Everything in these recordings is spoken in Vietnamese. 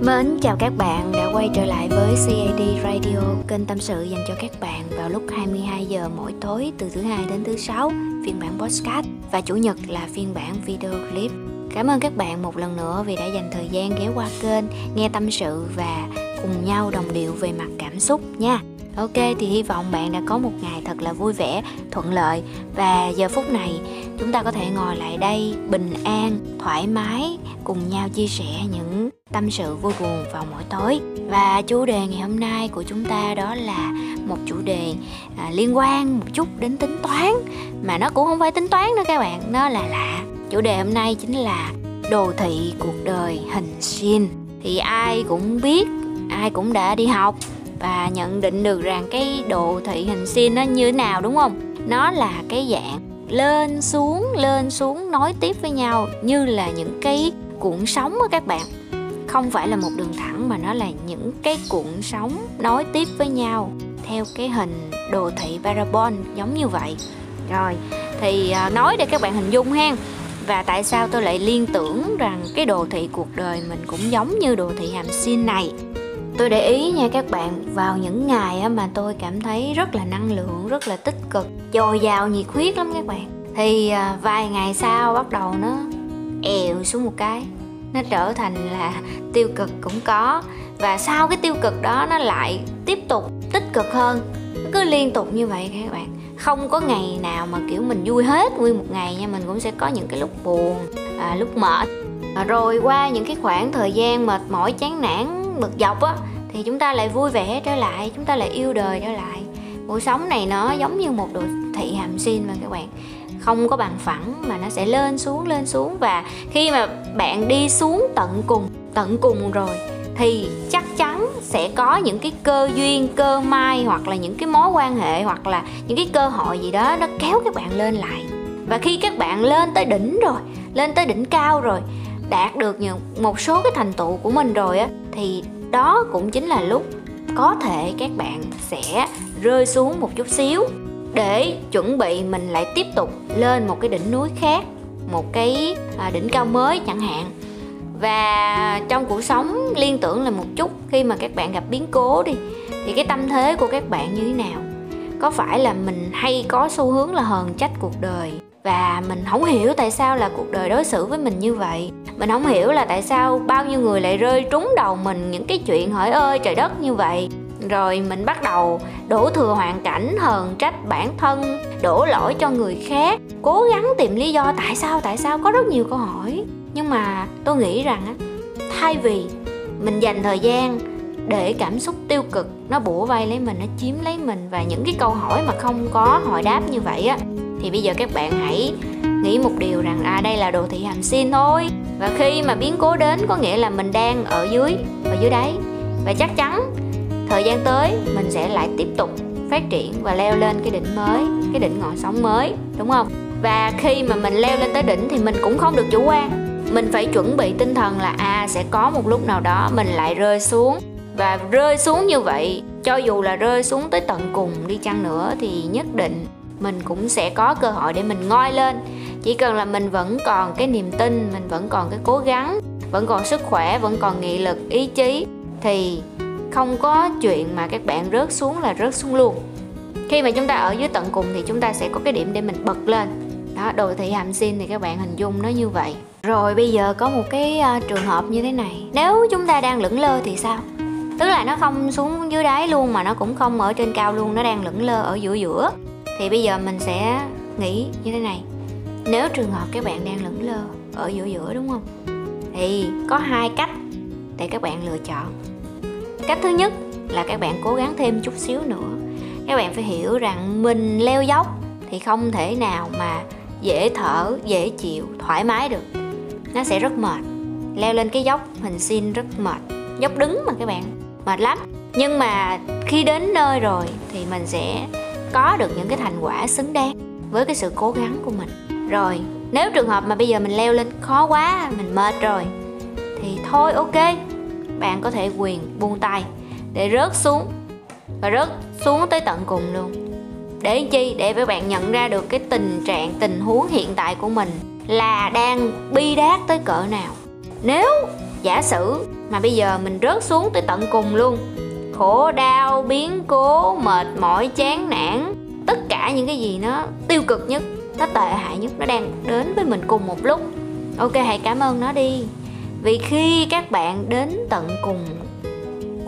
Mến chào các bạn đã quay trở lại với CAD Radio, kênh tâm sự dành cho các bạn vào lúc 22 giờ mỗi tối từ thứ hai đến thứ sáu, phiên bản podcast và chủ nhật là phiên bản video clip. Cảm ơn các bạn một lần nữa vì đã dành thời gian ghé qua kênh, nghe tâm sự và cùng nhau đồng điệu về mặt cảm xúc nha. Ok thì hy vọng bạn đã có một ngày thật là vui vẻ, thuận lợi. Và giờ phút này chúng ta có thể ngồi lại đây bình an, thoải mái cùng nhau chia sẻ những tâm sự vui buồn vào mỗi tối. Và chủ đề ngày hôm nay của chúng ta đó là một chủ đề à, liên quan một chút đến tính toán. Mà nó cũng không phải tính toán nữa các bạn nó là lạ. Chủ đề hôm nay chính là đồ thị cuộc đời hình sin. Thì ai cũng biết ai cũng đã đi học và nhận định được rằng cái đồ thị hình sin nó như thế nào, đúng không? Nó là cái dạng lên xuống lên xuống, nối tiếp với nhau như là những cái cuộn sóng á các bạn. Không phải là một đường thẳng mà nó là những cái cuộn sóng nối tiếp với nhau theo cái hình đồ thị parabol, giống như vậy. Rồi, thì à, nói để các bạn hình dung ha và tại sao tôi lại liên tưởng rằng cái đồ thị cuộc đời mình cũng giống như đồ thị hàm sin này? Tôi để ý nha các bạn vào những ngày mà tôi cảm thấy rất là năng lượng rất là tích cực dồi dào nhiệt huyết lắm các bạn. Thì à, vài ngày sau bắt đầu nó èo xuống một cái nó trở thành là tiêu cực cũng có. Và sau cái tiêu cực đó nó lại tiếp tục tích cực hơn cứ liên tục như vậy các bạn. Không có ngày nào mà kiểu mình vui hết nguyên một ngày nha mình cũng sẽ có những cái lúc buồn à, lúc mệt. À, rồi qua những cái khoảng thời gian mệt mỏi chán nản bực dọc á, thì chúng ta lại vui vẻ trở lại, chúng ta lại yêu đời trở lại. Cuộc sống này nó giống như một đồ thị hàm xin mà các bạn. Không có bằng phẳng mà nó sẽ lên xuống lên xuống. Và khi mà bạn đi xuống tận cùng tận cùng rồi, thì chắc chắn sẽ có những cái cơ duyên, cơ may, hoặc là những cái mối quan hệ, hoặc là những cái cơ hội gì đó nó kéo các bạn lên lại. Và khi các bạn lên tới đỉnh rồi, lên tới đỉnh cao rồi đạt được những một số cái thành tựu của mình rồi á, thì đó cũng chính là lúc có thể các bạn sẽ rơi xuống một chút xíu để chuẩn bị mình lại tiếp tục lên một cái đỉnh núi khác, một cái à, đỉnh cao mới chẳng hạn. Và trong cuộc sống liên tưởng là một chút khi mà các bạn gặp biến cố đi, thì cái tâm thế của các bạn như thế nào? Có phải là mình hay có xu hướng là hờn trách cuộc đời? Và mình không hiểu tại sao là cuộc đời đối xử với mình như vậy. Mình không hiểu là tại sao bao nhiêu người lại rơi trúng đầu mình những cái chuyện hỏi ơi, trời đất như vậy. Rồi mình bắt đầu đổ thừa hoàn cảnh, hờn trách bản thân, đổ lỗi cho người khác, cố gắng tìm lý do tại sao tại sao có rất nhiều câu hỏi. Nhưng mà tôi nghĩ rằng thay vì mình dành thời gian để cảm xúc tiêu cực nó bủa vây lấy mình, nó chiếm lấy mình và những cái câu hỏi mà không có hồi đáp như vậy á thì bây giờ các bạn hãy nghĩ một điều rằng à đây là đồ thị hàm sin thôi. Và khi mà biến cố đến, có nghĩa là mình đang ở dưới ở dưới đáy. Và chắc chắn thời gian tới, mình sẽ lại tiếp tục phát triển và leo lên cái đỉnh mới, cái đỉnh ngọn sóng mới, đúng không? Và khi mà mình leo lên tới đỉnh thì mình cũng không được chủ quan. Mình phải chuẩn bị tinh thần là à sẽ có một lúc nào đó mình lại rơi xuống. Và rơi xuống như vậy, cho dù là rơi xuống tới tận cùng đi chăng nữa thì nhất định mình cũng sẽ có cơ hội để mình ngoi lên. Chỉ cần là mình vẫn còn cái niềm tin mình vẫn còn cái cố gắng vẫn còn sức khỏe vẫn còn nghị lực ý chí thì không có chuyện mà các bạn rớt xuống là rớt xuống luôn. Khi mà chúng ta ở dưới tận cùng thì chúng ta sẽ có cái điểm để mình bật lên. Đó đồ thị hàm sin thì các bạn hình dung nó như vậy. Rồi bây giờ có một cái uh, trường hợp như thế này. Nếu chúng ta đang lững lơ thì sao? Tức là nó không xuống dưới đáy luôn mà nó cũng không ở trên cao luôn nó đang lững lơ ở giữa giữa thì bây giờ mình sẽ nghĩ như thế này. Nếu trường hợp các bạn đang lững lơ ở giữa giữa, đúng không? Thì có hai cách để các bạn lựa chọn. Cách thứ nhất là các bạn cố gắng thêm chút xíu nữa. Các bạn phải hiểu rằng mình leo dốc thì không thể nào mà dễ thở, dễ chịu, thoải mái được. Nó sẽ rất mệt. Leo lên cái dốc hình xin rất mệt. Dốc đứng mà các bạn, mệt lắm. Nhưng mà khi đến nơi rồi thì mình sẽ có được những cái thành quả xứng đáng với cái sự cố gắng của mình. Rồi, nếu trường hợp mà bây giờ mình leo lên khó quá, mình mệt rồi, thì thôi, ok. Bạn có thể quyền buông tay để rớt xuống và rớt xuống tới tận cùng luôn. Để chi? Để các bạn nhận ra được cái tình trạng, tình huống hiện tại của mình là đang bi đát tới cỡ nào. Nếu giả sử mà bây giờ mình rớt xuống tới tận cùng luôn khổ đau, biến cố, mệt mỏi, chán nản. Tất cả những cái gì nó tiêu cực nhất, nó tệ hại nhất, nó đang đến với mình cùng một lúc. Ok, hãy cảm ơn nó đi. Vì khi các bạn đến tận cùng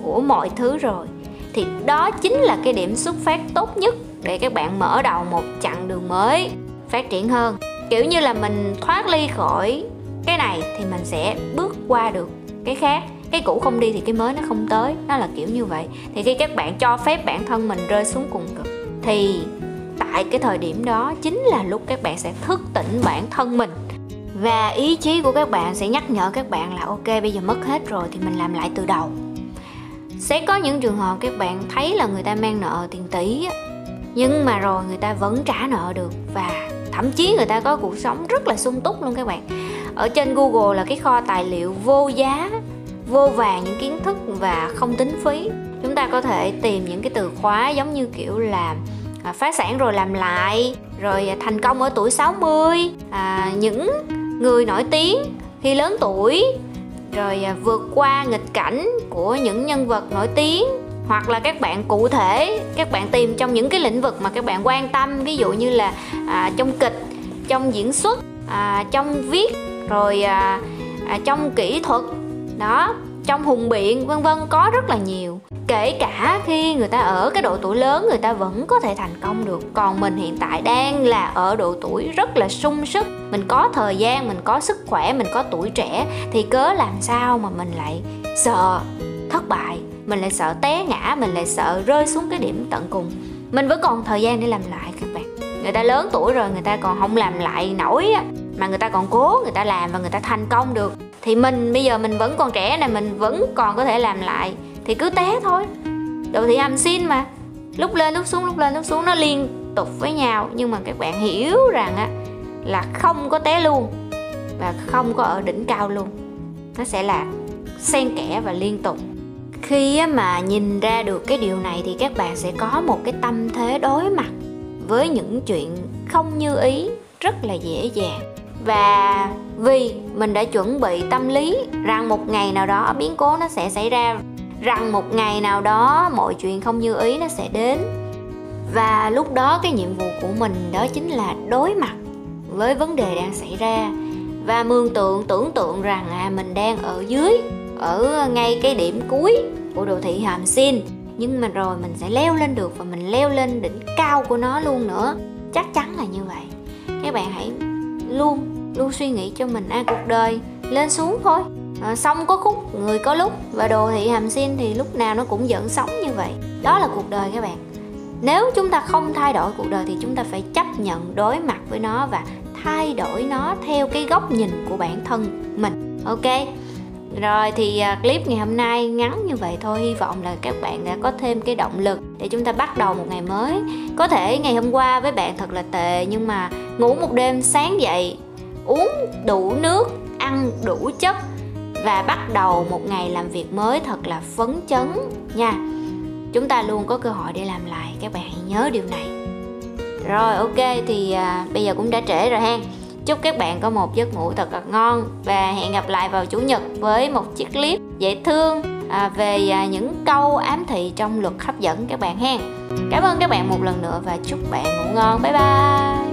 của mọi thứ rồi, thì đó chính là cái điểm xuất phát tốt nhất để các bạn mở đầu một chặng đường mới, phát triển hơn. Kiểu như là mình thoát ly khỏi cái này thì mình sẽ bước qua được cái khác cái cũ không đi thì cái mới nó không tới. Nó là kiểu như vậy. Thì khi các bạn cho phép bản thân mình rơi xuống cùng cực thì tại cái thời điểm đó chính là lúc các bạn sẽ thức tỉnh bản thân mình. Và ý chí của các bạn sẽ nhắc nhở các bạn là ok bây giờ mất hết rồi thì mình làm lại từ đầu. Sẽ có những trường hợp các bạn thấy là người ta mang nợ tiền tỷ nhưng mà rồi người ta vẫn trả nợ được và thậm chí người ta có cuộc sống rất là sung túc luôn các bạn. Ở trên google là cái kho tài liệu vô giá vô vàng những kiến thức và không tính phí. Chúng ta có thể tìm những cái từ khóa giống như kiểu là à, phá sản rồi làm lại rồi à, thành công ở tuổi 60 à, những người nổi tiếng khi lớn tuổi rồi à, vượt qua nghịch cảnh của những nhân vật nổi tiếng hoặc là các bạn cụ thể các bạn tìm trong những cái lĩnh vực mà các bạn quan tâm. Ví dụ như là à, trong kịch trong diễn xuất à, trong viết rồi à, à, trong kỹ thuật đó, trong hùng biện, vân vân, có rất là nhiều. Kể cả khi người ta ở cái độ tuổi lớn, người ta vẫn có thể thành công được. Còn mình hiện tại đang là ở độ tuổi rất là sung sức. Mình có thời gian, mình có sức khỏe, mình có tuổi trẻ, thì cớ làm sao mà mình lại sợ thất bại? Mình lại sợ té ngã, mình lại sợ rơi xuống cái điểm tận cùng. Mình vẫn còn thời gian để làm lại các bạn. Người ta lớn tuổi rồi, người ta còn không làm lại nổi á mà người ta còn cố, người ta làm và người ta thành công được. Thì mình, bây giờ mình vẫn còn trẻ này, mình vẫn còn có thể làm lại. Thì cứ té thôi. Đồ thị hầm xin mà. Lúc lên, lúc xuống, lúc lên, lúc xuống nó liên tục với nhau. Nhưng mà các bạn hiểu rằng á, là không có té luôn và không có ở đỉnh cao luôn. Nó sẽ là xen kẽ và liên tục. Khi mà nhìn ra được cái điều này thì các bạn sẽ có một cái tâm thế đối mặt với những chuyện không như ý, rất là dễ dàng và vì mình đã chuẩn bị tâm lý rằng một ngày nào đó biến cố nó sẽ xảy ra, rằng một ngày nào đó mọi chuyện không như ý nó sẽ đến. Và lúc đó cái nhiệm vụ của mình đó chính là đối mặt với vấn đề đang xảy ra. Và mường tượng, tưởng tượng rằng à mình đang ở dưới, ở ngay cái điểm cuối của đồ thị hàm sin. Nhưng mà rồi mình sẽ leo lên được và mình leo lên đỉnh cao của nó luôn nữa. Chắc chắn là như vậy. Các bạn hãy luôn luôn suy nghĩ cho mình à cuộc đời. Lên xuống thôi. Ờ, à, sống có khúc người có lúc. Và đồ thị hàm xin thì lúc nào nó cũng dẫn sống như vậy. Đó là cuộc đời các bạn. Nếu chúng ta không thay đổi cuộc đời thì chúng ta phải chấp nhận đối mặt với nó và thay đổi nó theo cái góc nhìn của bản thân mình. Ok? Rồi thì à, clip ngày hôm nay ngắn như vậy thôi. Hy vọng là các bạn đã có thêm cái động lực để chúng ta bắt đầu một ngày mới. Có thể ngày hôm qua với bạn thật là tệ nhưng mà ngủ một đêm sáng dậy uống đủ nước ăn đủ chất và bắt đầu một ngày làm việc mới thật là phấn chấn nha. Chúng ta luôn có cơ hội để làm lại các bạn hãy nhớ điều này. Rồi ok thì à, bây giờ cũng đã trễ rồi hen. Chúc các bạn có một giấc ngủ thật là ngon và hẹn gặp lại vào chủ nhật với một chiếc clip dễ thương à, về à, những câu ám thị trong luật hấp dẫn các bạn hen. Cảm ơn các bạn một lần nữa và chúc bạn ngủ ngon. Bye bye!